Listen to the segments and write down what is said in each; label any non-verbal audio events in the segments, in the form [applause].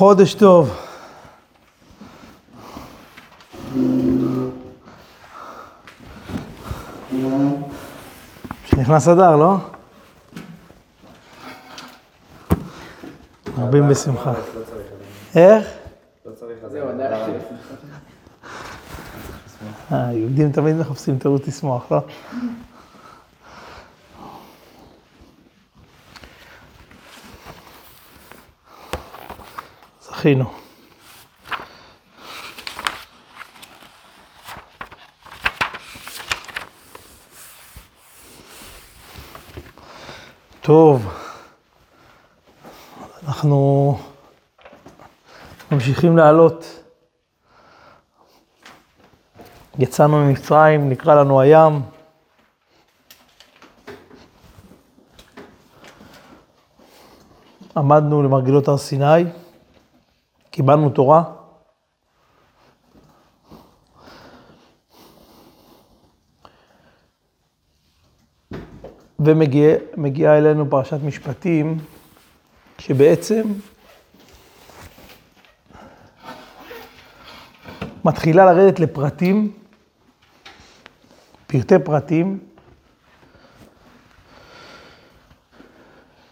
חודש טוב. שנכנס אדר, לא? מרבים בשמחה. איך? זהו, עדיין. אה, תמיד מחפשים תירוץ לשמוח, לא? זכינו. טוב, אנחנו ממשיכים לעלות. יצאנו ממצרים, נקרא לנו הים. עמדנו למרגלות הר סיני, קיבלנו תורה. ומגיעה אלינו פרשת משפטים, שבעצם מתחילה לרדת לפרטים, פרטי פרטים,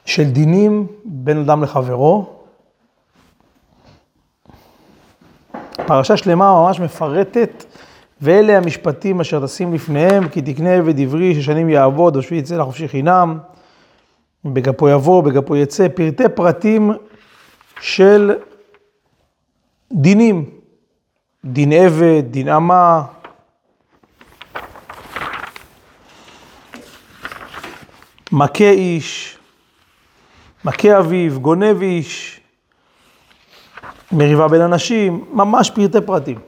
של דינים בין אדם לחברו. פרשה שלמה ממש מפרטת, ואלה המשפטים אשר תשים לפניהם, כי תקנה עבד עברי ששנים יעבוד, שהוא יצא לחופשי חינם, בגפו יבוא, בגפו יצא, פרטי פרטים של דינים. דין עבד, דין אמה. מכה איש, מכה אביו, גונב איש, מריבה בין אנשים, ממש פרטי פרטים.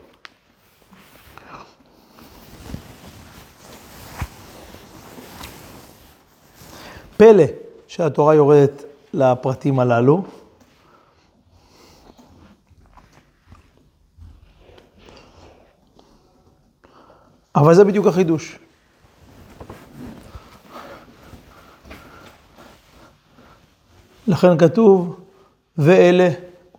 פלא שהתורה יורדת לפרטים הללו. אבל זה בדיוק החידוש. לכן כתוב, ואלה,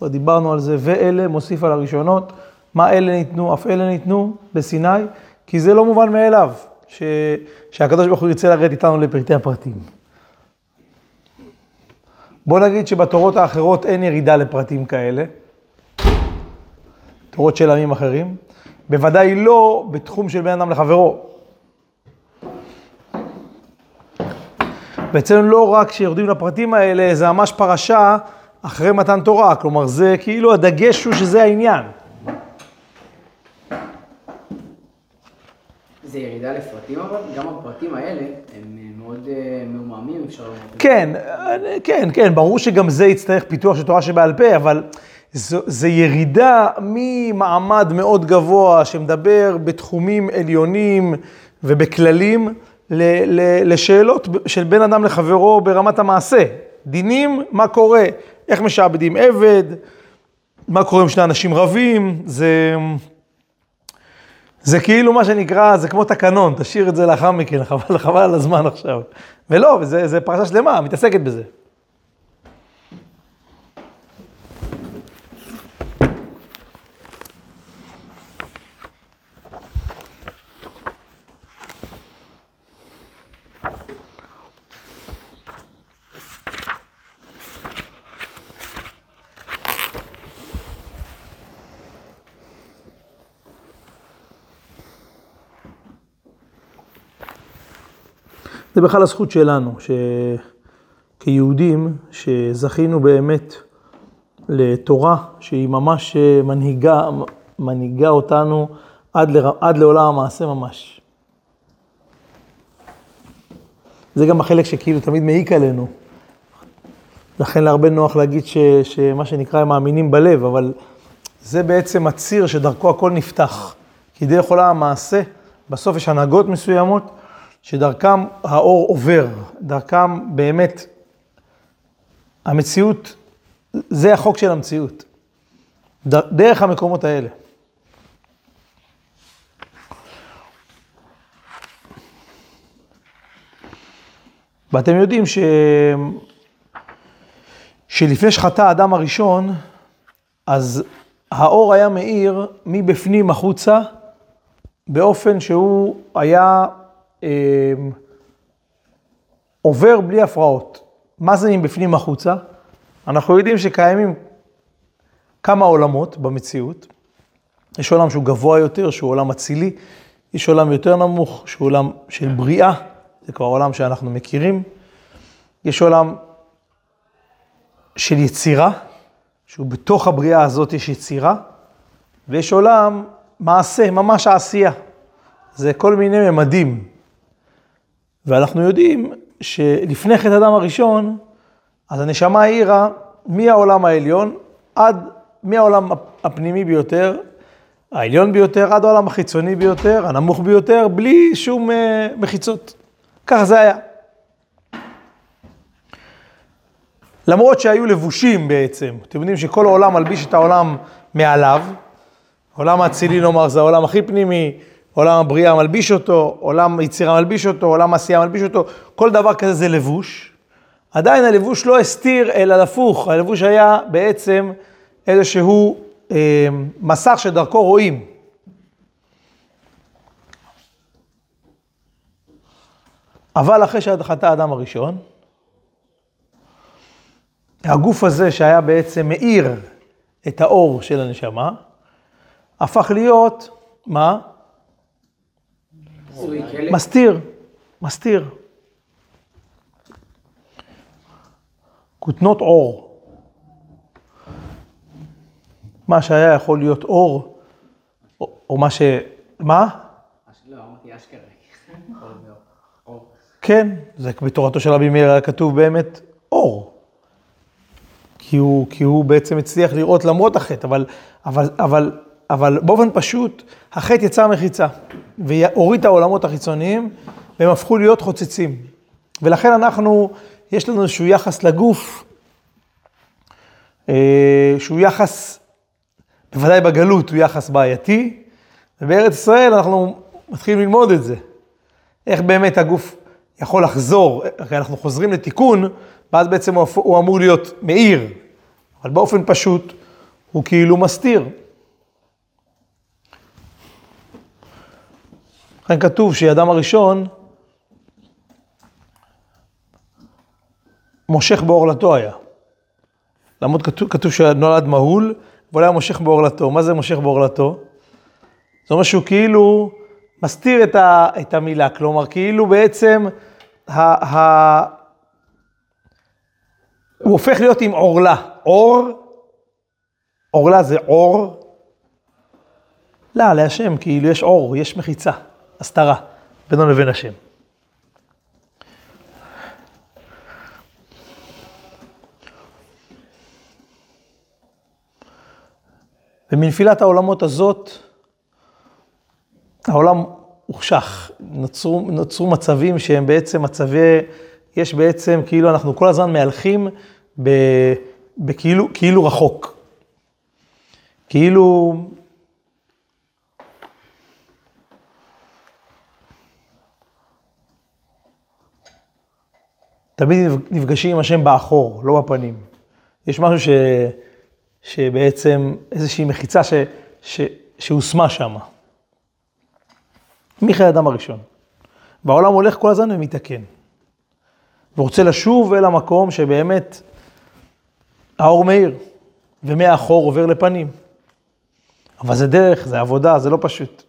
כבר דיברנו על זה, ואלה מוסיף על הראשונות, מה אלה ניתנו, אף אלה ניתנו בסיני, כי זה לא מובן מאליו, ש... שהקדוש ברוך הוא ירצה לרדת איתנו לפרטי הפרטים. בוא נגיד שבתורות האחרות אין ירידה לפרטים כאלה, תורות של עמים אחרים, בוודאי לא בתחום של בן אדם לחברו. ואצלנו לא רק כשיורדים לפרטים האלה, זה ממש פרשה אחרי מתן תורה, כלומר זה כאילו הדגש הוא שזה העניין. זה ירידה לפרטים אבל? גם הפרטים האלה הם מאוד אה, מעומעמים, אפשר לומר. כן, אה, כן, כן, ברור שגם זה יצטרך פיתוח של תורה שבעל פה, אבל זו, זה ירידה ממעמד מאוד גבוה שמדבר בתחומים עליונים ובכללים ל, ל, לשאלות של בין אדם לחברו ברמת המעשה. דינים, מה קורה, איך משעבדים עבד, מה קורה אם שני אנשים רבים, זה, זה כאילו מה שנקרא, זה כמו תקנון, תשאיר את זה לאחר מכן, [laughs] חבל, חבל על הזמן עכשיו. ולא, וזה, זה פרשה שלמה, מתעסקת בזה. זה בכלל הזכות שלנו, שכיהודים, שזכינו באמת לתורה שהיא ממש מנהיגה, מנהיגה אותנו עד, לר... עד לעולם המעשה ממש. זה גם החלק שכאילו תמיד מעיק עלינו. לכן להרבה נוח להגיד ש... שמה שנקרא הם מאמינים בלב, אבל זה בעצם הציר שדרכו הכל נפתח. כי דרך עולם המעשה, בסוף יש הנהגות מסוימות, שדרכם האור עובר, דרכם באמת, המציאות, זה החוק של המציאות. דרך המקומות האלה. ואתם יודעים ש... שלפני שחטא האדם הראשון, אז האור היה מאיר מבפנים החוצה, באופן שהוא היה עובר בלי הפרעות. מה זה מבפנים החוצה? אנחנו יודעים שקיימים כמה עולמות במציאות. יש עולם שהוא גבוה יותר, שהוא עולם אצילי, יש עולם יותר נמוך, שהוא עולם של בריאה, זה כבר עולם שאנחנו מכירים. יש עולם של יצירה, שהוא בתוך הבריאה הזאת יש יצירה, ויש עולם מעשה, ממש העשייה. זה כל מיני ממדים. ואנחנו יודעים שלפני חטא אדם הראשון, אז הנשמה העירה מהעולם העליון עד, מהעולם הפנימי ביותר, העליון ביותר, עד העולם החיצוני ביותר, הנמוך ביותר, בלי שום uh, מחיצות. ככה זה היה. למרות שהיו לבושים בעצם, אתם יודעים שכל העולם מלביש את העולם מעליו, העולם האצילי נאמר זה העולם הכי פנימי, עולם הבריאה מלביש אותו, עולם יצירה מלביש אותו, עולם עשייה מלביש אותו, כל דבר כזה זה לבוש. עדיין הלבוש לא הסתיר, אלא הפוך, הלבוש היה בעצם איזשהו אה, מסך שדרכו רואים. אבל אחרי שחטא האדם הראשון, הגוף הזה שהיה בעצם מאיר את האור של הנשמה, הפך להיות, מה? מסתיר, מסתיר. כותנות אור. מה שהיה יכול להיות אור, או, או מה ש... מה? לא, אמרתי אשכרה. כן, זה בתורתו של רבי מאיר היה כתוב באמת אור. כי הוא, כי הוא בעצם הצליח לראות למרות החטא, אבל, אבל, אבל, אבל באופן פשוט, החטא יצר מחיצה, והוריד את העולמות החיצוניים, והם הפכו להיות חוצצים. ולכן אנחנו, יש לנו איזשהו יחס לגוף, אה, שהוא יחס, בוודאי בגלות הוא יחס בעייתי, ובארץ ישראל אנחנו מתחילים ללמוד את זה. איך באמת הגוף יכול לחזור, כי אנחנו חוזרים לתיקון, ואז בעצם הוא אמור להיות מאיר, אבל באופן פשוט הוא כאילו מסתיר. לכן כתוב שאדם הראשון מושך בעורלתו היה. למרות כתוב, כתוב שנולד מהול, אבל היה מושך בעורלתו. מה זה מושך בעורלתו? זה אומר שהוא כאילו מסתיר את, ה, את המילה, כלומר כאילו בעצם ה, ה, הוא הופך להיות עם עורלה. עור, עורלה זה עור. לא, להשם, כאילו יש עור, יש מחיצה, הסתרה, בינו לבין השם. ומנפילת העולמות הזאת, העולם הוחשך, נוצרו, נוצרו מצבים שהם בעצם מצבי, יש בעצם, כאילו אנחנו כל הזמן מהלכים בכאילו כאילו רחוק. כאילו... תמיד נפגשים עם השם באחור, לא בפנים. יש משהו ש... שבעצם איזושהי מחיצה ש... ש... שהושמה שם. מיכאל אדם הראשון. והעולם הולך כל הזמן ומתקן. ורוצה לשוב אל המקום שבאמת האור מאיר, ומאחור עובר לפנים. אבל זה דרך, זה עבודה, זה לא פשוט.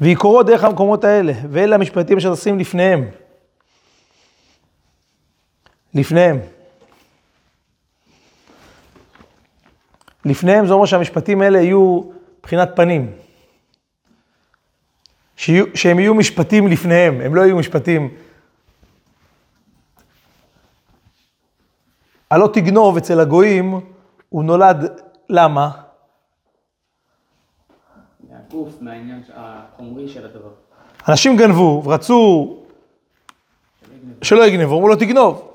ויקורו דרך המקומות האלה, ואלה המשפטים אשר תשים לפניהם. לפניהם. לפניהם זה אומר שהמשפטים האלה יהיו מבחינת פנים. שיהיו, שהם יהיו משפטים לפניהם, הם לא יהיו משפטים. הלא תגנוב אצל הגויים, הוא נולד, למה? מהגוף, מהעניין החומרי של הדבר. אנשים גנבו ורצו שלא יגנבו, אמרו לו תגנוב.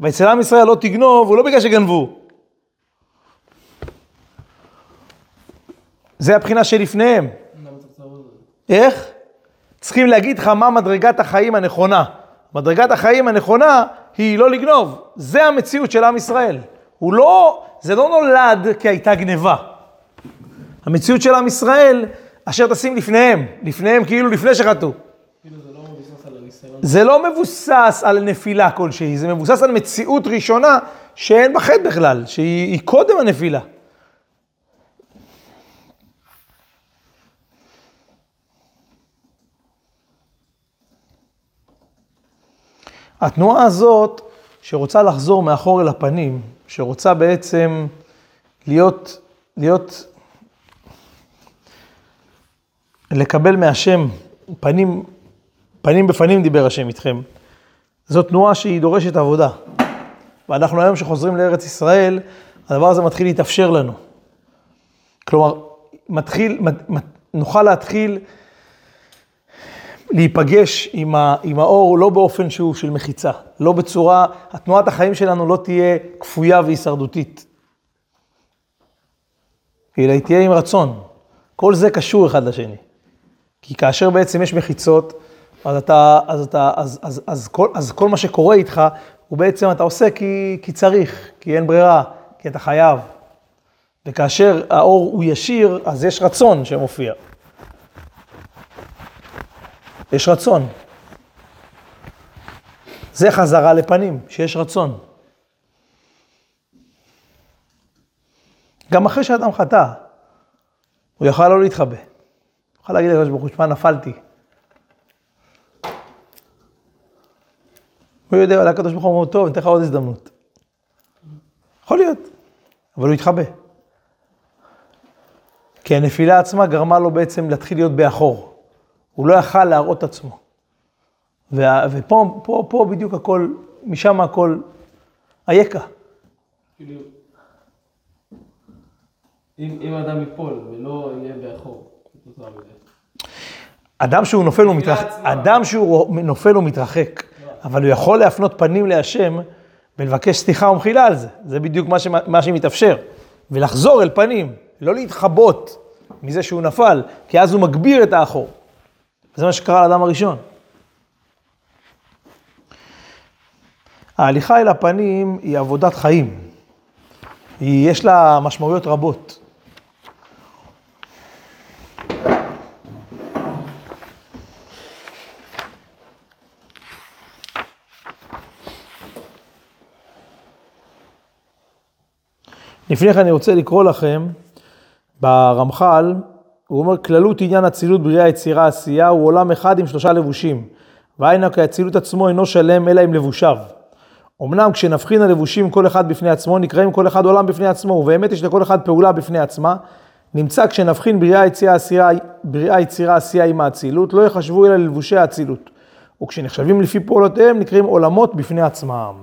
ואצל עם ישראל לא תגנוב, הוא לא בגלל שגנבו. זה הבחינה שלפניהם. איך? צריכים להגיד לך מה מדרגת החיים הנכונה. מדרגת החיים הנכונה היא לא לגנוב. זה המציאות של עם ישראל. הוא לא, זה לא נולד כי הייתה גניבה. המציאות של עם ישראל, אשר תשים לפניהם, לפניהם כאילו לפני שחטאו. כאילו זה לא מבוסס על הניסיון. זה לא מבוסס על נפילה כלשהי, זה מבוסס על מציאות ראשונה שאין בה חטא בכלל, שהיא היא קודם הנפילה. התנועה הזאת, שרוצה לחזור מאחור אל הפנים, שרוצה בעצם להיות, להיות, לקבל מהשם פנים, פנים בפנים דיבר השם איתכם. זו תנועה שהיא דורשת עבודה. ואנחנו היום שחוזרים לארץ ישראל, הדבר הזה מתחיל להתאפשר לנו. כלומר, מתחיל, מת, נוכל להתחיל להיפגש עם, ה, עם האור לא באופן שהוא של מחיצה, לא בצורה, התנועת החיים שלנו לא תהיה כפויה והישרדותית. אלא היא תהיה עם רצון. כל זה קשור אחד לשני. כי כאשר בעצם יש מחיצות, אז אתה, אז אתה, אז, אז, אז, כל, אז כל מה שקורה איתך, הוא בעצם אתה עושה כי, כי צריך, כי אין ברירה, כי אתה חייב. וכאשר האור הוא ישיר, אז יש רצון שמופיע. יש רצון. זה חזרה לפנים, שיש רצון. גם אחרי שאדם חטא, הוא יכל לא להתחבא. יכול להגיד לקדוש ברוך הוא, שמע, נפלתי. הוא יודע, אולי הקדוש ברוך הוא אומר, טוב, ניתן לך עוד הזדמנות. יכול להיות, אבל הוא התחבא. כי הנפילה עצמה גרמה לו בעצם להתחיל להיות באחור. הוא לא יכל להראות עצמו. וה, ופה פה, פה בדיוק הכל, משם הכל אייכה. כאילו, אם אם האדם ייפול ולא יהיה באחור, כתוצאה מזה. אדם שהוא נופל הוא מתרחק. אדם שהוא נופל הוא מתרחק, אבל הוא יכול להפנות פנים להשם ולבקש סליחה ומחילה על זה. זה בדיוק מה, שמה, מה שמתאפשר. ולחזור אל פנים, לא להתחבות מזה שהוא נפל, כי אז הוא מגביר את האחור. זה מה שקרה לאדם הראשון. ההליכה אל הפנים היא עבודת חיים. היא, יש לה משמעויות רבות. לפני כן אני רוצה לקרוא לכם, ברמח"ל, הוא אומר, כללות עניין אצילות, בריאה, יצירה, עשייה, הוא עולם אחד עם שלושה לבושים. והיינו כי האצילות עצמו אינו שלם אלא עם לבושיו. אמנם כשנבחין הלבושים כל אחד בפני עצמו, נקראים כל אחד עולם בפני עצמו, ובאמת יש לכל אחד פעולה בפני עצמה. נמצא כשנבחין בריאה, יצירה, עשייה, בריאה, יצירה, עשייה עם האצילות, לא יחשבו אלא ללבושי האצילות. וכשנחשבים לפי פעולותיהם, נקראים עולמות בפני עצמם.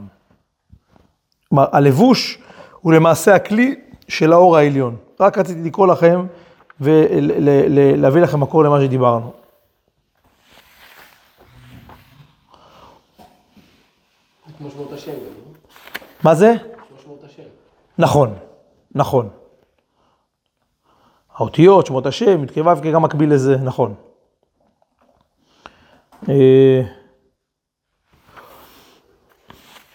כלומר, הלבוש הוא למעשה הכלי של האור העליון. רק רציתי לקרוא לכם ולהביא לכם מקור למה שדיברנו. לא? מה זה? נכון, נכון. האותיות, שמות השם, י"ק ו"ק גם מקביל לזה, נכון. אה,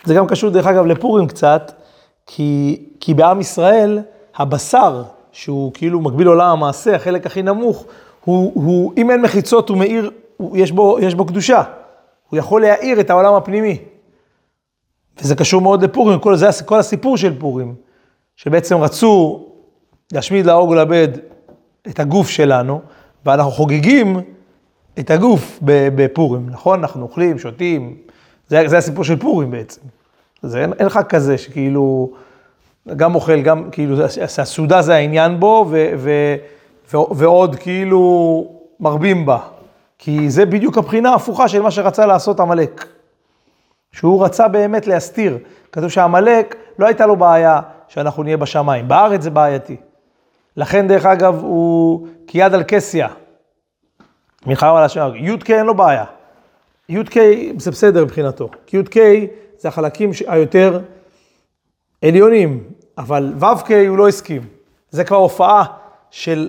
זה גם קשור דרך אגב לפורים קצת, כי, כי בעם ישראל הבשר, שהוא כאילו מקביל עולם המעשה, החלק הכי נמוך, הוא, הוא אם אין מחיצות הוא מאיר, הוא, יש, בו, יש בו קדושה. הוא יכול להאיר את העולם הפנימי. וזה קשור מאוד לפורים, כל, זה כל הסיפור של פורים, שבעצם רצו להשמיד, להרוג ולאבד את הגוף שלנו, ואנחנו חוגגים את הגוף בפורים, נכון? אנחנו אוכלים, שותים, זה, זה הסיפור של פורים בעצם. זה אין, אין לך כזה שכאילו, גם אוכל, גם כאילו, הסעודה זה העניין בו, ו, ו, ו, ועוד כאילו מרבים בה. כי זה בדיוק הבחינה ההפוכה של מה שרצה לעשות עמלק. שהוא רצה באמת להסתיר. כתוב שעמלק, לא הייתה לו בעיה שאנחנו נהיה בשמיים. בארץ זה בעייתי. לכן, דרך אגב, הוא כיד על כסיה. מלחמה על השער. י"ק אין לו בעיה. י"ק זה בסדר מבחינתו. כי י"ק זה החלקים היותר עליונים, אבל ו"ק הוא לא הסכים. זה כבר הופעה של,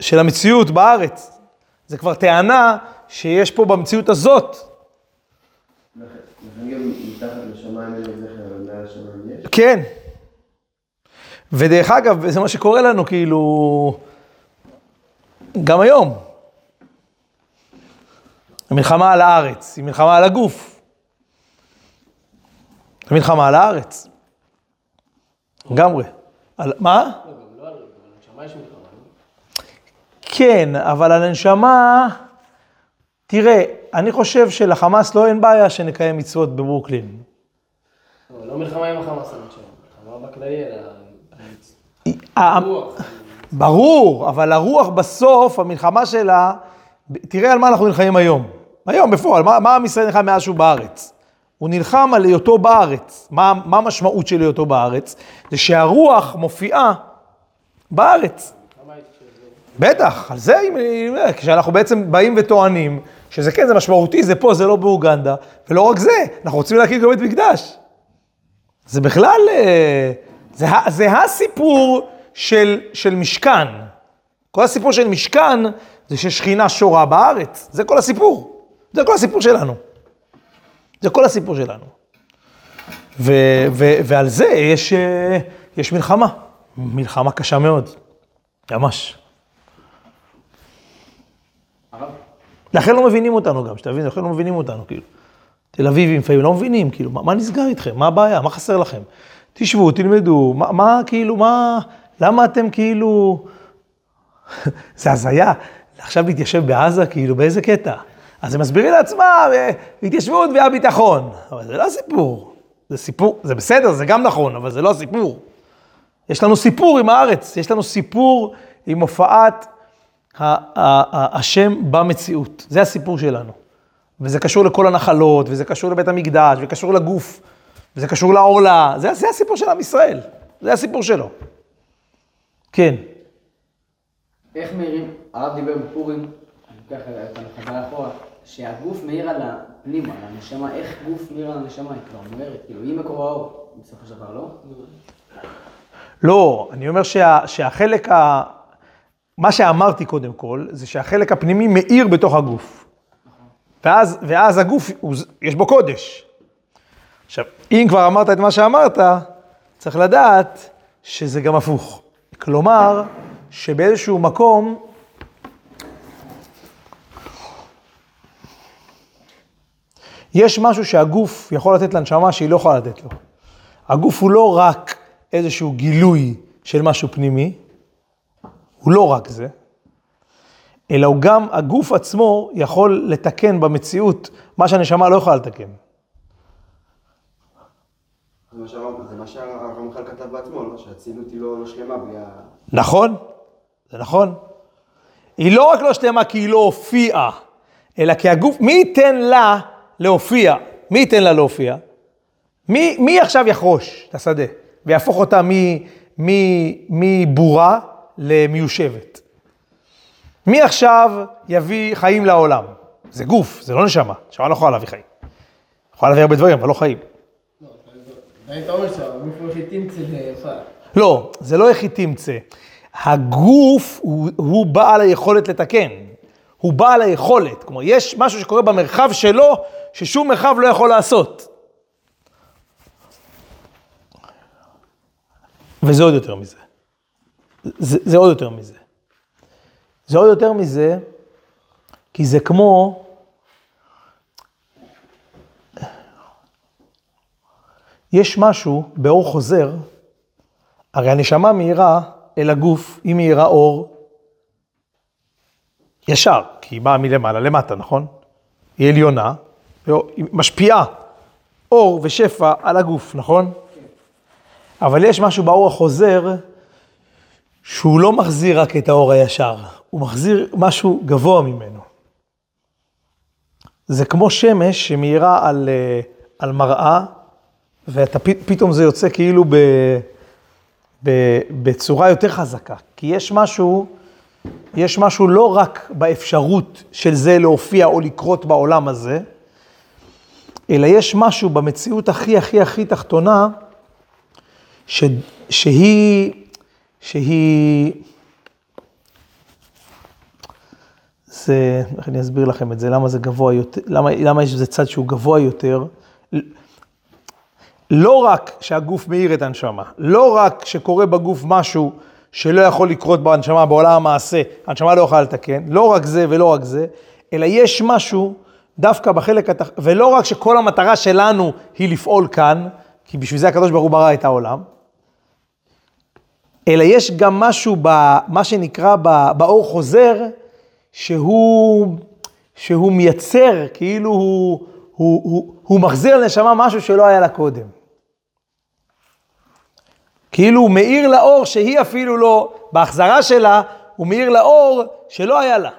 של המציאות בארץ. זה כבר טענה שיש פה במציאות הזאת? כן. ודרך אגב, זה מה שקורה לנו, כאילו, גם היום. המלחמה על הארץ, היא מלחמה על הגוף. זו מלחמה על הארץ. לגמרי. על, מה? כן, אבל על הנשמה, תראה, אני חושב שלחמאס לא אין בעיה שנקיים מצוות בברוקלין. לא, לא מלחמה עם החמאס, אני חושב. מלחמה בכללי, אלא... ה- רוח. ברור, אבל הרוח בסוף, המלחמה שלה, תראה על מה אנחנו נלחמים היום. היום, בפועל, מה עם ישראל נלחם מאז שהוא בארץ? הוא נלחם על היותו בארץ. מה, מה המשמעות של היותו בארץ? זה שהרוח מופיעה בארץ. בטח, על זה, אם- כשאנחנו בעצם באים וטוענים, שזה כן, זה משמעותי, זה פה, זה לא באוגנדה, ולא רק זה, אנחנו רוצים להקים גם בית מקדש. זה בכלל, אה, זה, זה הסיפור של, של משכן. כל הסיפור של משכן זה ששכינה שורה בארץ, זה כל הסיפור. זה כל הסיפור שלנו. זה כל הסיפור שלנו. ו, ו, ועל זה יש, אה, יש מלחמה, מלחמה קשה מאוד, ממש. לכן לא מבינים אותנו גם, שתבין, לכן לא מבינים אותנו, כאילו. תל אביבים לפעמים לא מבינים, כאילו, מה, מה נסגר איתכם? מה הבעיה? מה חסר לכם? תשבו, תלמדו, מה, מה כאילו, מה, למה אתם כאילו... [laughs] זה הזיה, עכשיו להתיישב בעזה, כאילו, באיזה קטע? אז הם מסבירים לעצמם, אה, התיישבות והביטחון. אבל זה לא הסיפור. זה סיפור, זה בסדר, זה גם נכון, אבל זה לא הסיפור. יש לנו סיפור עם הארץ, יש לנו סיפור עם הופעת השם במציאות. זה הסיפור שלנו. וזה קשור לכל הנחלות, וזה קשור לבית המקדש, וקשור לגוף, וזה קשור לעורלה. זה, זה הסיפור של עם ישראל, זה הסיפור שלו. כן. איך מאירים, הרב דיבר בפורים, לוקח את החזרה אחורה, שהגוף מאיר על הפנימה, על הנשמה, איך גוף מאיר על הנשמה, היא כבר אומרת, כאילו, היא מקור האור, בסופו של דבר, לא? לא, אני אומר שה, שהחלק ה... מה שאמרתי קודם כל, זה שהחלק הפנימי מאיר בתוך הגוף. ואז, ואז הגוף, הוא, יש בו קודש. עכשיו, אם כבר אמרת את מה שאמרת, צריך לדעת שזה גם הפוך. כלומר, שבאיזשהו מקום, יש משהו שהגוף יכול לתת לנשמה שהיא לא יכולה לתת לו. הגוף הוא לא רק איזשהו גילוי של משהו פנימי, הוא לא רק זה, אלא הוא גם, הגוף עצמו יכול לתקן במציאות מה שהנשמה לא יכולה לתקן. זה מה שהרמח"ל כתב בעצמו, לא? שהצילות היא לא לא שלמה בלי ה... נכון, זה נכון. היא לא רק לא שלמה כי היא לא הופיעה, אלא כי הגוף, מי ייתן לה להופיע? מי ייתן לה להופיע? מי, מי עכשיו יחרוש את השדה ויהפוך אותה מבורה למיושבת? מי עכשיו יביא חיים לעולם? זה גוף, זה לא נשמה. נשמה לא יכולה להביא חיים. יכולה להביא הרבה דברים, אבל לא חיים. לא. לא, זה לא איך היא תמצא. הגוף הוא, הוא בעל היכולת לתקן. הוא בעל היכולת. כלומר, יש משהו שקורה במרחב שלו, ששום מרחב לא יכול לעשות. וזה עוד יותר מזה. זה, זה עוד יותר מזה. זה עוד יותר מזה, כי זה כמו... יש משהו באור חוזר, הרי הנשמה מאירה אל הגוף, היא מאירה אור ישר, כי היא באה מלמעלה למטה, נכון? היא עליונה, היא משפיעה אור ושפע על הגוף, נכון? אבל יש משהו באור החוזר שהוא לא מחזיר רק את האור הישר, הוא מחזיר משהו גבוה ממנו. זה כמו שמש שמאירה על, אה, על מראה, ופתאום זה יוצא כאילו ב, ב, בצורה יותר חזקה. כי יש משהו, יש משהו לא רק באפשרות של זה להופיע או לקרות בעולם הזה, אלא יש משהו במציאות הכי הכי הכי תחתונה, ש, שהיא, שהיא, זה, איך אני אסביר לכם את זה, למה זה גבוה יותר, למה, למה יש איזה צד שהוא גבוה יותר. לא רק שהגוף מאיר את הנשמה, לא רק שקורה בגוף משהו שלא יכול לקרות בהנשמה, בעולם המעשה, הנשמה לא יכולה לתקן, לא רק זה ולא רק זה, אלא יש משהו דווקא בחלק התח... ולא רק שכל המטרה שלנו היא לפעול כאן, כי בשביל זה הקדוש ברוך הוא ברא את העולם, אלא יש גם משהו במה שנקרא באור חוזר, שהוא, שהוא מייצר, כאילו הוא, הוא, הוא, הוא מחזיר לנשמה משהו שלא היה לה קודם. כאילו הוא מאיר לאור שהיא אפילו לא, בהחזרה שלה, הוא מאיר לאור שלא היה לה.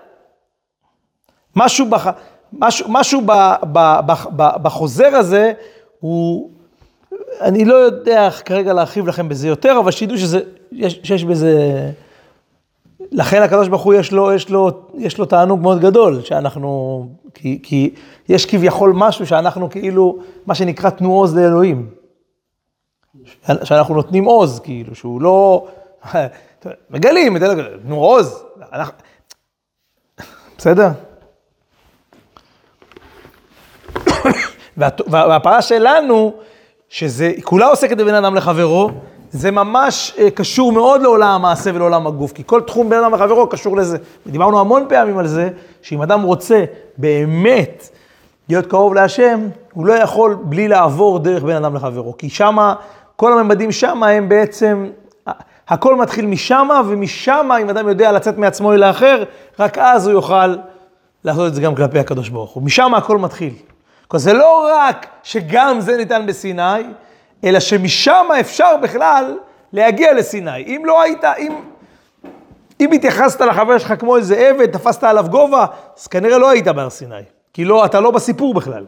משהו, בח, משהו, משהו ב, ב, ב, ב, בחוזר הזה הוא, אני לא יודע כרגע להרחיב לכם בזה יותר, אבל שתדעו שזה, יש, שיש בזה, לכן הקדוש ברוך הוא יש לו, יש לו, יש לו תענוג מאוד גדול, שאנחנו, כי, כי יש כביכול משהו שאנחנו כאילו, מה שנקרא תנו עוז לאלוהים. שאנחנו נותנים עוז, כאילו, שהוא לא... [laughs] מגלים, תנו עוז. אנחנו... בסדר? והפרה שלנו, שזה כולה עוסקת בבין אדם לחברו, זה ממש אה, קשור מאוד לעולם המעשה ולעולם הגוף, כי כל תחום בין אדם לחברו קשור לזה. ודיברנו המון פעמים על זה, שאם אדם רוצה באמת להיות קרוב להשם, הוא לא יכול בלי לעבור דרך בין אדם לחברו, כי שמה, כל הממדים שמה הם בעצם, הכל מתחיל משמה, ומשמה, אם אדם יודע לצאת מעצמו אל האחר, רק אז הוא יוכל לעשות את זה גם כלפי הקדוש ברוך הוא. משם הכל מתחיל. כלומר, זה לא רק שגם זה ניתן בסיני, אלא שמשם אפשר בכלל להגיע לסיני. אם לא היית, אם, אם התייחסת לחבר שלך כמו איזה עבד, תפסת עליו גובה, אז כנראה לא היית בהר סיני. כי לא, אתה לא בסיפור בכלל.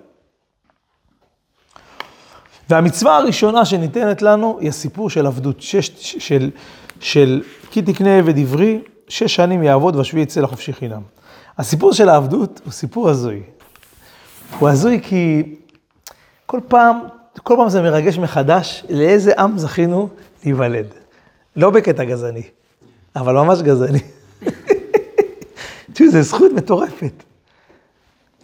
והמצווה הראשונה שניתנת לנו היא הסיפור של עבדות, שש, של, של כי תקנה עבד עברי, שש שנים יעבוד והשביעי יצא לחופשי חינם. הסיפור של העבדות הוא סיפור הזוי. הוא הזוי כי כל פעם, כל פעם זה מרגש מחדש לאיזה עם זכינו להיוולד. לא בקטע גזעני, אבל ממש גזעני. [laughs] תשמעו, זו זכות מטורפת.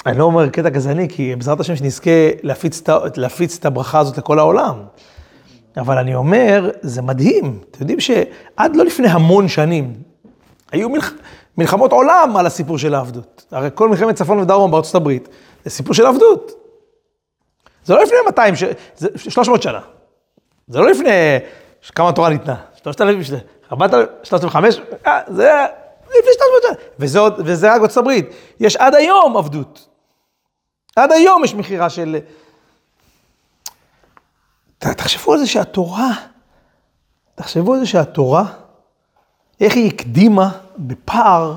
אני לא אומר קטע גזעני, כי בעזרת השם שנזכה להפיץ, להפיץ את הברכה הזאת לכל העולם. אבל אני אומר, זה מדהים. אתם יודעים שעד לא לפני המון שנים, היו מלח... מלחמות עולם על הסיפור של העבדות. הרי כל מלחמת צפון ודרום בארצות הברית, זה סיפור של עבדות. זה לא לפני 200, ש... זה 300 שנה. זה לא לפני כמה התורה ניתנה, 3,000, 4,000, 3,500, זה לפני 300 שנה. וזה, וזה רק בארצות הברית. יש עד היום עבדות. עד היום יש מכירה של... תחשבו על זה שהתורה, תחשבו על זה שהתורה, איך היא הקדימה בפער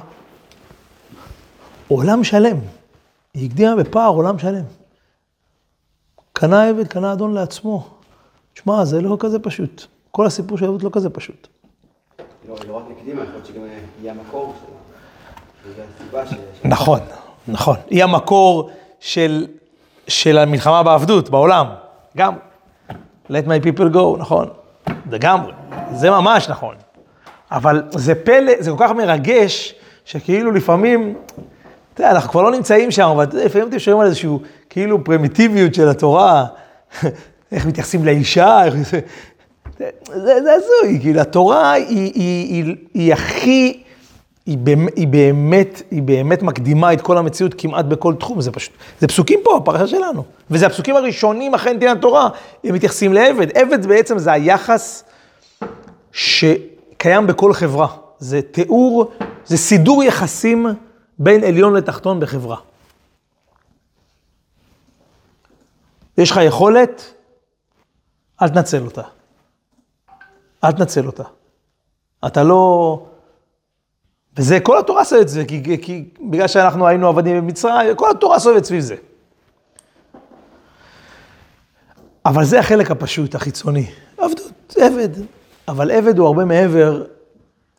עולם שלם. היא הקדימה בפער עולם שלם. קנה עבד, קנה אדון לעצמו. שמע, זה לא כזה פשוט. כל הסיפור של עבוד לא כזה פשוט. לא, לא רק הקדימה, יכול להיות שגם יהיה המקור שלה. נכון, נכון. היא המקור של, של המלחמה בעבדות בעולם, גם. let my people go, נכון, לגמרי, זה ממש נכון. אבל זה פלא, זה כל כך מרגש, שכאילו לפעמים, אתה יודע, אנחנו כבר לא נמצאים שם, אבל לפעמים אתם שומעים על איזשהו כאילו פרימיטיביות של התורה, [laughs] איך מתייחסים לאישה, איך... זה, הזוי, כאילו התורה היא, היא, היא, היא, הכי... היא, היא, באמת, היא באמת מקדימה את כל המציאות כמעט בכל תחום, זה פשוט, זה פסוקים פה, הפרשה שלנו. וזה הפסוקים הראשונים אחרי נתינת התורה, הם מתייחסים לעבד. עבד בעצם זה היחס שקיים בכל חברה. זה תיאור, זה סידור יחסים בין עליון לתחתון בחברה. יש לך יכולת, אל תנצל אותה. אל תנצל אותה. אתה לא... וזה, כל התורה עושה את זה, כי, כי בגלל שאנחנו היינו עבדים במצרים, כל התורה סובבת סביב זה. אבל זה החלק הפשוט, החיצוני. עבדות, עבד. אבל עבד הוא הרבה מעבר,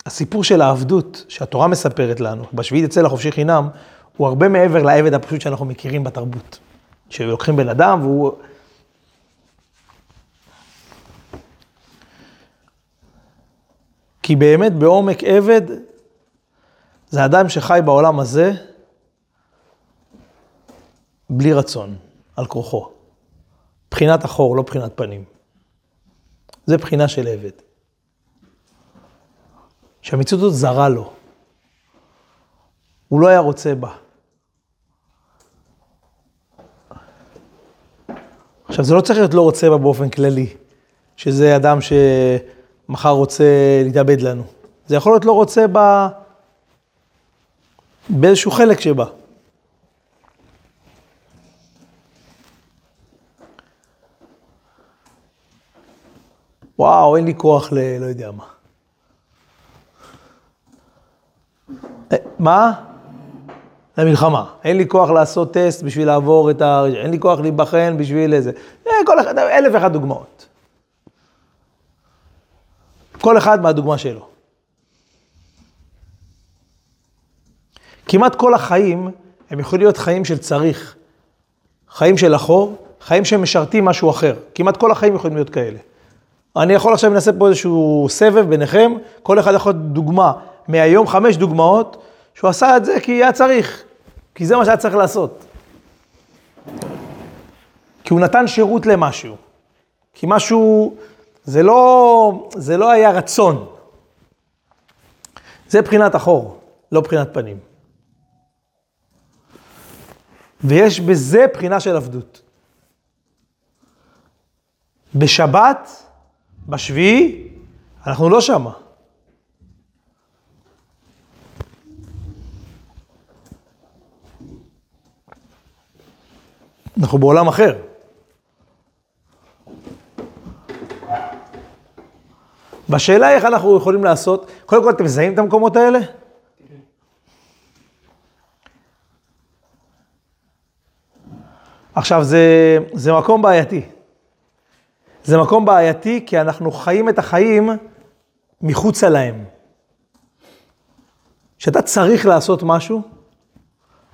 הסיפור של העבדות שהתורה מספרת לנו, בשביעית יצא לחופשי חינם, הוא הרבה מעבר לעבד הפשוט שאנחנו מכירים בתרבות. שלוקחים בן אדם והוא... כי באמת בעומק עבד זה אדם שחי בעולם הזה בלי רצון, על כורחו. בחינת החור, לא בחינת פנים. זה בחינה של עבד. שהמציאות הזאת זרה לו. הוא לא היה רוצה בה. עכשיו, זה לא צריך להיות לא רוצה בה באופן כללי, שזה אדם שמחר רוצה להתאבד לנו. זה יכול להיות לא רוצה בה באיזשהו חלק שבה. וואו, אין לי כוח ל... לא יודע מה. אה, מה? למלחמה. אין לי כוח לעשות טסט בשביל לעבור את ה... אין לי כוח להיבחן בשביל איזה... אה, כל אחד, אלף ואחת דוגמאות. כל אחד מהדוגמה שלו. כמעט כל החיים הם יכולים להיות חיים של צריך, חיים של אחור, חיים שמשרתים משהו אחר. כמעט כל החיים יכולים להיות כאלה. אני יכול עכשיו לנסה פה איזשהו סבב ביניכם, כל אחד יכול להיות דוגמה מהיום, חמש דוגמאות, שהוא עשה את זה כי היה צריך, כי זה מה שהיה צריך לעשות. כי הוא נתן שירות למשהו. כי משהו, זה לא, זה לא היה רצון. זה בחינת אחור, לא בחינת פנים. ויש בזה בחינה של עבדות. בשבת, בשביעי, אנחנו לא שמה. אנחנו בעולם אחר. בשאלה איך אנחנו יכולים לעשות, קודם כל אתם מזהים את המקומות האלה? עכשיו, זה, זה מקום בעייתי. זה מקום בעייתי כי אנחנו חיים את החיים מחוצה להם. כשאתה צריך לעשות משהו,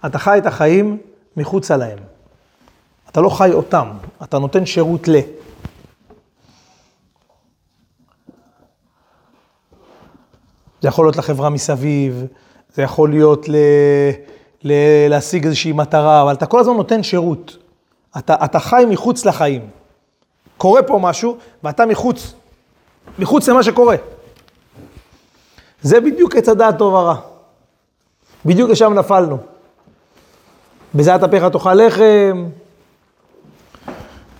אתה חי את החיים מחוצה להם. אתה לא חי אותם, אתה נותן שירות ל. זה יכול להיות לחברה מסביב, זה יכול להיות ל... ל... להשיג איזושהי מטרה, אבל אתה כל הזמן נותן שירות. אתה, אתה חי מחוץ לחיים. קורה פה משהו, ואתה מחוץ, מחוץ למה שקורה. זה בדיוק עץ הדעת טוב ורע. בדיוק לשם נפלנו. בזעת אפיך תאכל לחם.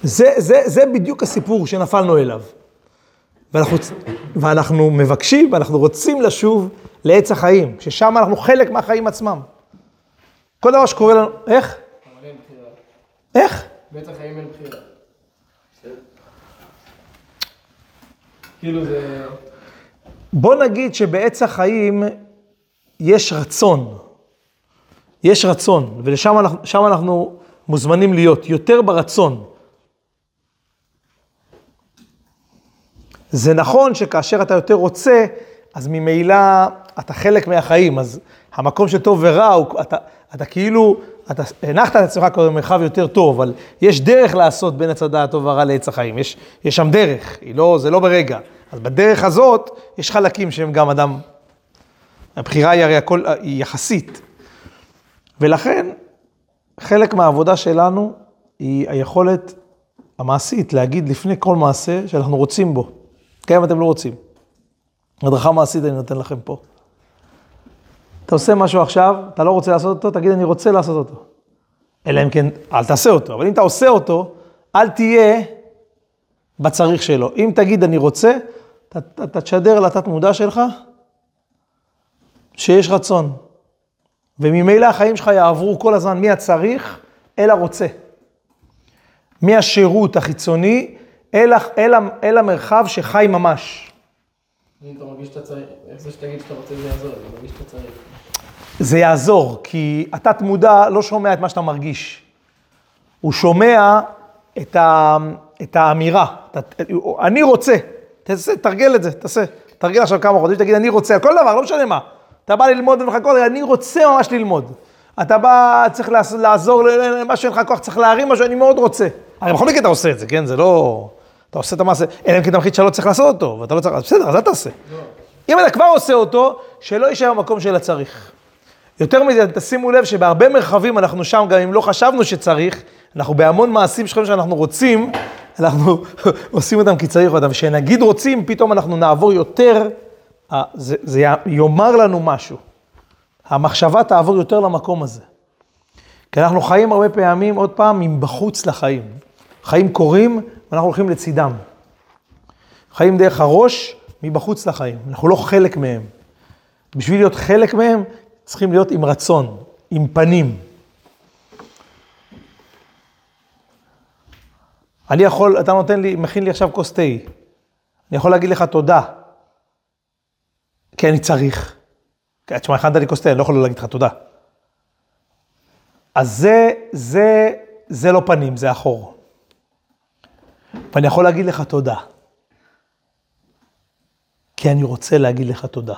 זה, זה, זה בדיוק הסיפור שנפלנו אליו. ואנחנו, ואנחנו מבקשים, ואנחנו רוצים לשוב לעץ החיים, ששם אנחנו חלק מהחיים עצמם. כל דבר שקורה לנו, איך? איך? בעץ החיים אין בחירה. כאילו זה... בוא נגיד שבעץ החיים יש רצון. יש רצון, ולשם אנחנו, אנחנו מוזמנים להיות, יותר ברצון. זה נכון שכאשר אתה יותר רוצה, אז ממילא אתה חלק מהחיים, אז המקום של טוב ורע, הוא, אתה, אתה כאילו, אתה הנחת את עצמך כבר במרחב יותר טוב, אבל יש דרך לעשות בין עץ הדעת טוב ורע לעץ החיים, יש, יש שם דרך, לא, זה לא ברגע. אז בדרך הזאת, יש חלקים שהם גם אדם, הבחירה היא הרי הכל, היא יחסית. ולכן, חלק מהעבודה שלנו היא היכולת המעשית להגיד לפני כל מעשה שאנחנו רוצים בו. גם אם אתם לא רוצים. הדרכה מעשית אני נותן לכם פה. אתה עושה משהו עכשיו, אתה לא רוצה לעשות אותו, תגיד אני רוצה לעשות אותו. אלא אם כן, אל תעשה אותו. אבל אם אתה עושה אותו, אל תהיה בצריך שלו. אם תגיד אני רוצה, אתה תשדר לתת מודע שלך שיש רצון. וממילא החיים שלך יעברו כל הזמן מהצריך אל הרוצה. מהשירות החיצוני אל, אל, אל המרחב שחי ממש. אם אתה מרגיש שאתה צריך, איך זה שתגיד שאתה רוצה זה יעזור, אני מרגיש שאתה צריך. זה יעזור, כי התת מודע לא שומע את מה שאתה מרגיש. הוא שומע את, ה, את האמירה. את, אני רוצה, תעשה, תרגל את זה, תעשה. תרגל עכשיו כמה חודשים, תגיד, אני רוצה, על כל דבר, לא משנה מה. אתה בא ללמוד ואין לך כוח, אני רוצה ממש ללמוד. אתה בא, צריך לעזור למה שאין לך כוח, צריך להרים משהו, אני מאוד רוצה. הרי בכל מקרה אתה עושה את זה, כן? זה לא... אתה עושה את המעשה, אלא אם כן אתה מחליט שאתה לא צריך לעשות אותו, ואתה לא צריך, אז בסדר, אז אל תעשה. אם אתה כבר עושה אותו, שלא יישאר במקום של הצריך. יותר מזה, תשימו לב שבהרבה מרחבים אנחנו שם, גם אם לא חשבנו שצריך, אנחנו בהמון מעשים שחושבים שאנחנו רוצים, אנחנו [laughs] עושים אותם כי צריך אותם. וכשנגיד רוצים, פתאום אנחנו נעבור יותר, אה, זה, זה יאמר לנו משהו. המחשבה תעבור יותר למקום הזה. כי אנחנו חיים הרבה פעמים, עוד פעם, מבחוץ לחיים. חיים קורים, ואנחנו הולכים לצידם. חיים דרך הראש, מבחוץ לחיים. אנחנו לא חלק מהם. בשביל להיות חלק מהם, צריכים להיות עם רצון, עם פנים. אני יכול, אתה נותן לי, מכין לי עכשיו כוס תה. אני יכול להגיד לך תודה. כי אני צריך. כן, תשמע, הכנת לי כוס תה, אני לא יכול להגיד לך תודה. אז זה, זה, זה לא פנים, זה אחור. ואני יכול להגיד לך תודה. כי אני רוצה להגיד לך תודה.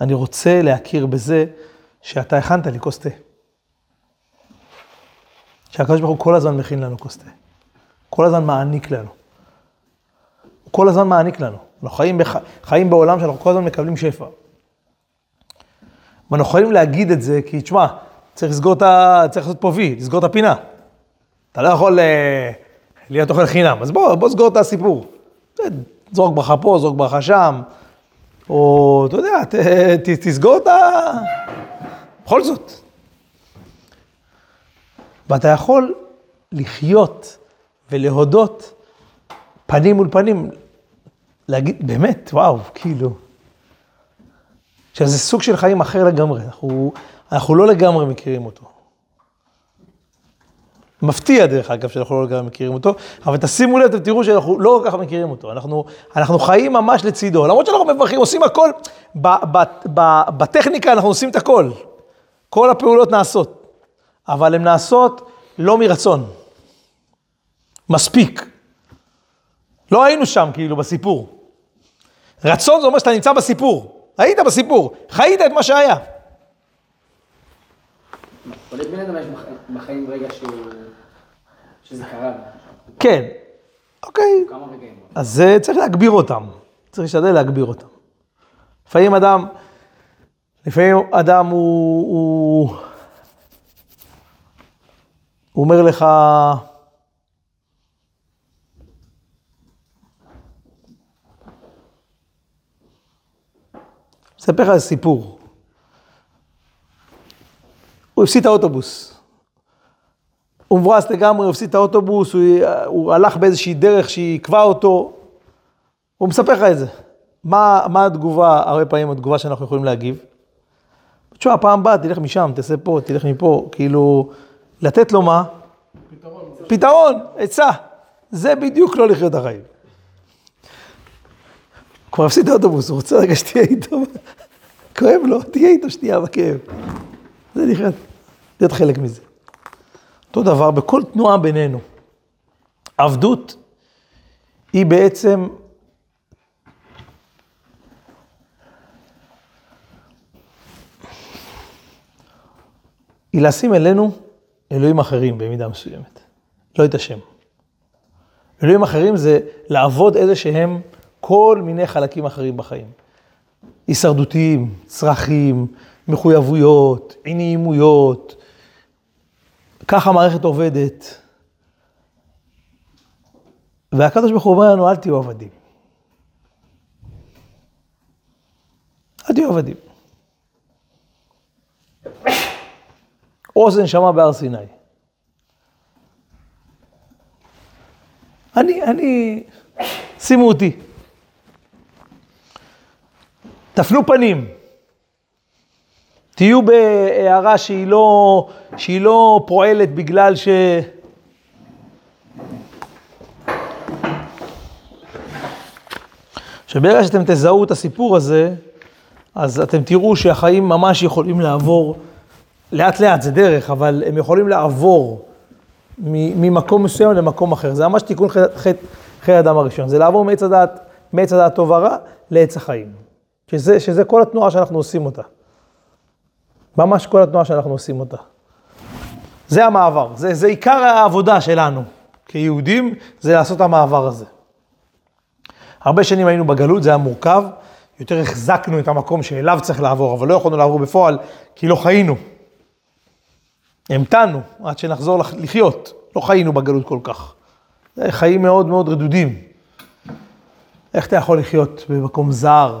אני רוצה להכיר בזה שאתה הכנת לי כוס תה. שהקדוש ברוך הוא כל הזמן מכין לנו כוס תה. כל הזמן מעניק לנו. הוא כל הזמן מעניק לנו. אנחנו חיים, בח... חיים בעולם שאנחנו כל הזמן מקבלים שפע. ואנחנו יכולים להגיד את זה, כי תשמע, צריך לסגור את ה... צריך לעשות פה וי, לסגור את הפינה. אתה לא יכול אה, להיות אוכל חינם, אז בוא, בוא סגור את הסיפור. זרוק ברכה פה, זרוק ברכה שם, או אתה יודע, ת, ת, תסגור את ה... בכל זאת. ואתה יכול לחיות ולהודות פנים מול פנים, להגיד, באמת, וואו, כאילו. שזה סוג של חיים אחר לגמרי, אנחנו, אנחנו לא לגמרי מכירים אותו. מפתיע דרך אגב שאנחנו לא לגמרי מכירים אותו, אבל תשימו לב, אתם תראו שאנחנו לא כל כך מכירים אותו, אנחנו, אנחנו חיים ממש לצידו, למרות שאנחנו מברכים, עושים הכל, ב, ב, ב, בטכניקה אנחנו עושים את הכל, כל הפעולות נעשות, אבל הן נעשות לא מרצון, מספיק. לא היינו שם כאילו בסיפור. רצון זה אומר שאתה נמצא בסיפור, היית בסיפור, חיית את מה שהיה. כל בן אדם יש בחיים רגע שהוא... שזה קרה. כן, אוקיי. אז אה, צריך להגביר אותם, צריך להשתדל להגביר אותם. לפעמים אדם, לפעמים אדם הוא, הוא, הוא אומר לך, אספר לך סיפור. הוא הפסיד את האוטובוס. הוא מבואס לגמרי, הוא הפסיד את האוטובוס, הוא, הוא הלך באיזושהי דרך שעיכבה אותו. הוא מספר לך את זה. מה, מה התגובה, הרבה פעמים התגובה שאנחנו יכולים להגיב? תשמע, פעם הבאה תלך משם, תעשה פה, תלך מפה, כאילו, לתת לו מה? פתרון. פתרון, עצה. זה בדיוק לא לחיות החיים. כבר הפסיד את האוטובוס, הוא רוצה רגע שתהיה איתו. כואב לו, תהיה איתו שנייה בכאב. זה לחיות, להיות חלק מזה. אותו דבר בכל תנועה בינינו. עבדות היא בעצם היא לשים אלינו אלוהים אחרים במידה מסוימת, לא את השם. אלוהים אחרים זה לעבוד איזה שהם כל מיני חלקים אחרים בחיים. הישרדותיים, צרכים, מחויבויות, עניימויות, ככה המערכת עובדת. והקדוש ברוך הוא אומר לנו, אל תהיו עבדים. אל תהיו עבדים. אוזן שמע בהר סיני. אני, אני, שימו אותי. תפנו פנים. תהיו בהערה שהיא לא, שהיא לא פועלת בגלל ש... שברגע שאתם תזהו את הסיפור הזה, אז אתם תראו שהחיים ממש יכולים לעבור, לאט לאט זה דרך, אבל הם יכולים לעבור ממקום מסוים למקום אחר. זה ממש תיקון חטא האדם הראשון, זה לעבור מעץ הדעת, מעץ הדעת טוב ורע לעץ החיים. שזה, שזה כל התנועה שאנחנו עושים אותה. ממש כל התנועה שאנחנו עושים אותה. זה המעבר, זה, זה עיקר העבודה שלנו כיהודים, זה לעשות המעבר הזה. הרבה שנים היינו בגלות, זה היה מורכב, יותר החזקנו את המקום שאליו צריך לעבור, אבל לא יכולנו לעבור בפועל, כי לא חיינו. המתנו עד שנחזור לח- לחיות, לא חיינו בגלות כל כך. זה חיים מאוד מאוד רדודים. איך אתה יכול לחיות במקום זר,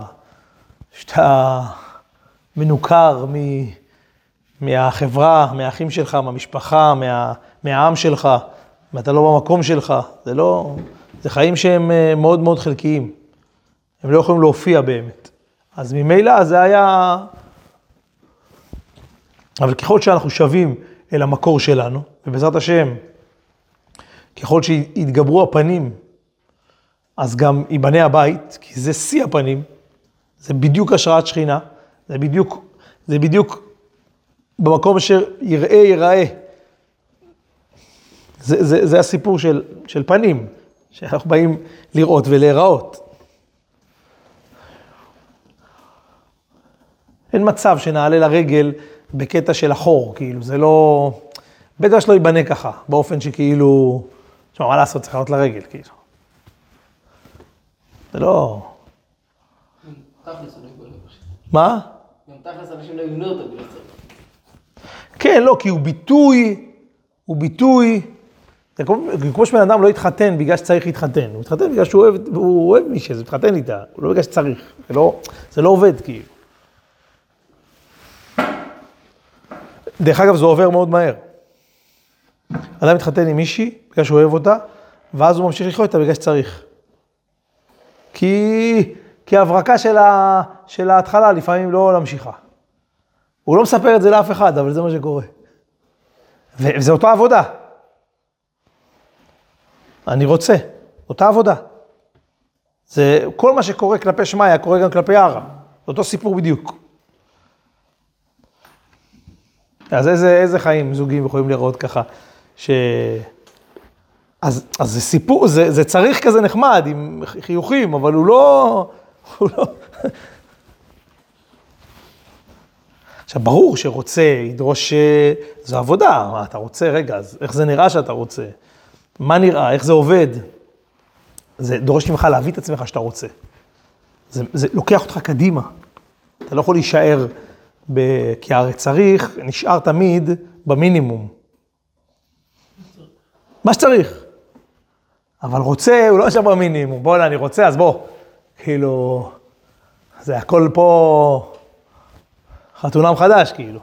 שאתה מנוכר מ... מהחברה, מהאחים שלך, מהמשפחה, מה... מהעם שלך, ואתה לא במקום שלך, זה לא... זה חיים שהם אה, מאוד מאוד חלקיים. הם לא יכולים להופיע באמת. אז ממילא זה היה... אבל ככל שאנחנו שבים אל המקור שלנו, ובעזרת השם, ככל שיתגברו הפנים, אז גם ייבנה הבית, כי זה שיא הפנים, זה בדיוק השראת שכינה, זה בדיוק, זה בדיוק במקום אשר יראה ייראה. זה, זה, זה הסיפור של, של פנים, שאנחנו באים לראות ולהיראות. אין מצב שנעלה לרגל בקטע של החור, כאילו, זה לא... בטח שלא ייבנה ככה, באופן שכאילו... תשמע, מה לעשות, צריך לעלות לרגל, כאילו. זה לא... לא. מה? גם תכלס אנשים לא יבנו אותו בגלל זה. כן, לא, כי הוא ביטוי, הוא ביטוי, זה כמו, כמו שבן אדם לא יתחתן בגלל שצריך להתחתן, הוא מתחתן בגלל שהוא אוהב, הוא אוהב מישהי, אז הוא מתחתן איתה, הוא לא בגלל שצריך, זה לא, זה לא עובד כאילו. דרך אגב, זה עובר מאוד מהר. אדם מתחתן עם מישהי בגלל שהוא אוהב אותה, ואז הוא ממשיך לחיות איתה בגלל שצריך. כי, כי ההברקה של, ה, של ההתחלה לפעמים לא ממשיכה. הוא לא מספר את זה לאף אחד, אבל זה מה שקורה. וזה אותה עבודה. אני רוצה, אותה עבודה. זה כל מה שקורה כלפי שמאיה קורה גם כלפי ערה. זה אותו סיפור בדיוק. אז איזה, איזה חיים זוגיים יכולים לראות ככה, ש... אז, אז זה סיפור, זה, זה צריך כזה נחמד, עם חיוכים, אבל הוא לא... הוא לא... עכשיו, ברור שרוצה, ידרוש, אה, זו עבודה, מה אתה רוצה, רגע, אז איך זה נראה שאתה רוצה? מה נראה, איך זה עובד? זה דורש ממך להביא את עצמך שאתה רוצה. זה, זה לוקח אותך קדימה. אתה לא יכול להישאר, ב... כי הרי צריך, נשאר תמיד במינימום. מה שצריך. אבל רוצה, הוא לא נשאר במינימום. בוא'נה, אני רוצה, אז בוא. כאילו, זה הכל פה... חתונה מחדש, כאילו.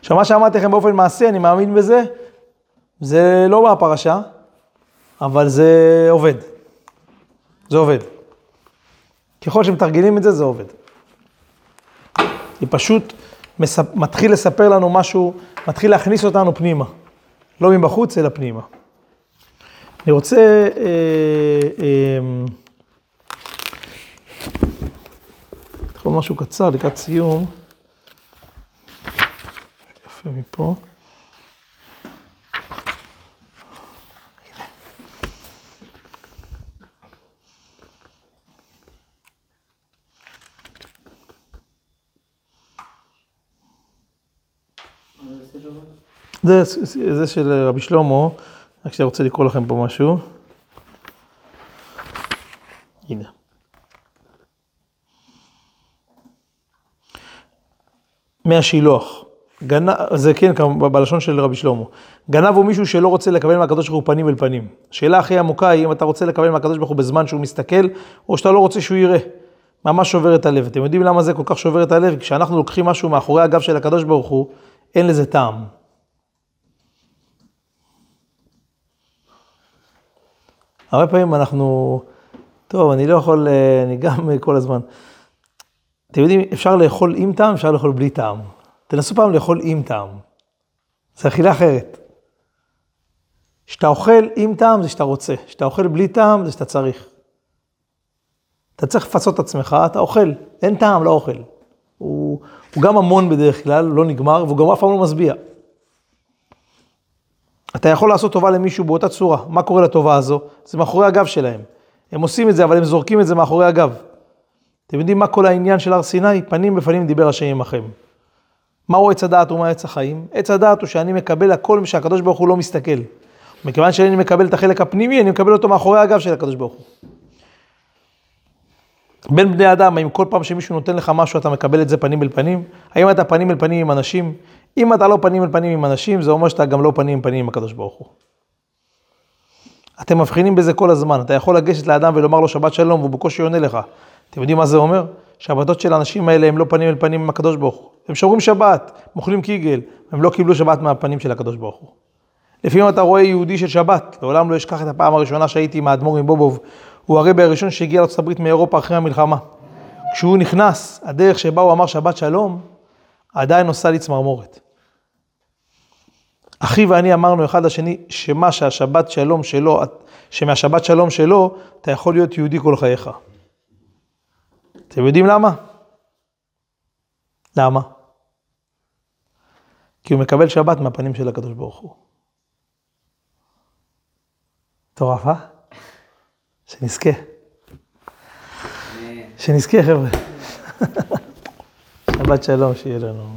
עכשיו, מה שאמרתי לכם באופן מעשי, אני מאמין בזה, זה לא מהפרשה, אבל זה עובד. זה עובד. ככל שמתרגלים את זה, זה עובד. היא פשוט מספ... מתחיל לספר לנו משהו, מתחיל להכניס אותנו פנימה. לא מבחוץ, אלא פנימה. אני רוצה... אה, אה, לקרוא משהו קצר לקראת סיום. יפה מפה. זה, זה של רבי שלמה, רק שאני רוצה לקרוא לכם פה משהו. הנה. מהשילוח. גנב, זה כן, בלשון של רבי שלמה. גנב הוא מישהו שלא רוצה לקבל מהקדוש ברוך הוא פנים אל פנים. השאלה הכי עמוקה היא אם אתה רוצה לקבל מהקדוש ברוך הוא בזמן שהוא מסתכל, או שאתה לא רוצה שהוא יראה. ממש שובר את הלב. אתם יודעים למה זה כל כך שובר את הלב? כשאנחנו לוקחים משהו מאחורי הגב של הקדוש ברוך הוא, אין לזה טעם. הרבה פעמים אנחנו, טוב, אני לא יכול, אה, אני גם אה, כל הזמן. אתם יודעים, אפשר לאכול עם טעם, אפשר לאכול בלי טעם. תנסו פעם לאכול עם טעם. זה אכילה אחרת. כשאתה אוכל עם טעם זה שאתה רוצה, כשאתה אוכל בלי טעם זה שאתה צריך. אתה צריך לפצות את עצמך, אתה אוכל, אין טעם לאוכל. הוא, הוא גם המון בדרך כלל, לא נגמר, והוא גם אף פעם לא משביע. אתה יכול לעשות טובה למישהו באותה צורה, מה קורה לטובה הזו? זה מאחורי הגב שלהם. הם עושים את זה, אבל הם זורקים את זה מאחורי הגב. אתם יודעים מה כל העניין של הר סיני? פנים בפנים דיבר השם עמכם. מהו עץ הדעת ומה עץ החיים? עץ הדעת הוא שאני מקבל הכל שהקדוש ברוך הוא לא מסתכל. מכיוון שאני מקבל את החלק הפנימי, אני מקבל אותו מאחורי הגב של הקדוש ברוך הוא. בין בני אדם, האם כל פעם שמישהו נותן לך משהו, אתה מקבל את זה פנים אל פנים? האם אתה פנים אל פנים עם אנשים? אם אתה לא פנים אל פנים עם אנשים, זה אומר שאתה גם לא פנים אל פנים עם הקדוש ברוך הוא. אתם מבחינים בזה כל הזמן. אתה יכול לגשת לאדם ולומר לו שבת שלום, והוא בקושי עונה לך. אתם יודעים מה זה אומר? שבתות של האנשים האלה הם לא פנים אל פנים עם הקדוש ברוך הוא. הם שומרים שבת, הם אוכלים קיגל, הם לא קיבלו שבת מהפנים של הקדוש ברוך הוא. לפעמים אתה רואה יהודי של שבת, לעולם לא אשכח את הפעם הראשונה שהייתי עם האדמו"ר מבובוב, הוא הרבי הראשון שהגיע לארה"ב מאירופה אחרי המלחמה. כשהוא נכנס, הדרך שבה הוא אמר שבת שלום, עדיין עושה לי צמרמורת. אחי ואני אמרנו אחד לשני, שמה שהשבת שלום שלו, שמהשבת שלום שלו, אתה יכול להיות יהודי כל חייך. אתם יודעים למה? למה? כי הוא מקבל שבת מהפנים של הקדוש ברוך הוא. מטורף, אה? שנזכה. שנזכה, חבר'ה. [laughs] שבת שלום, שיהיה לנו.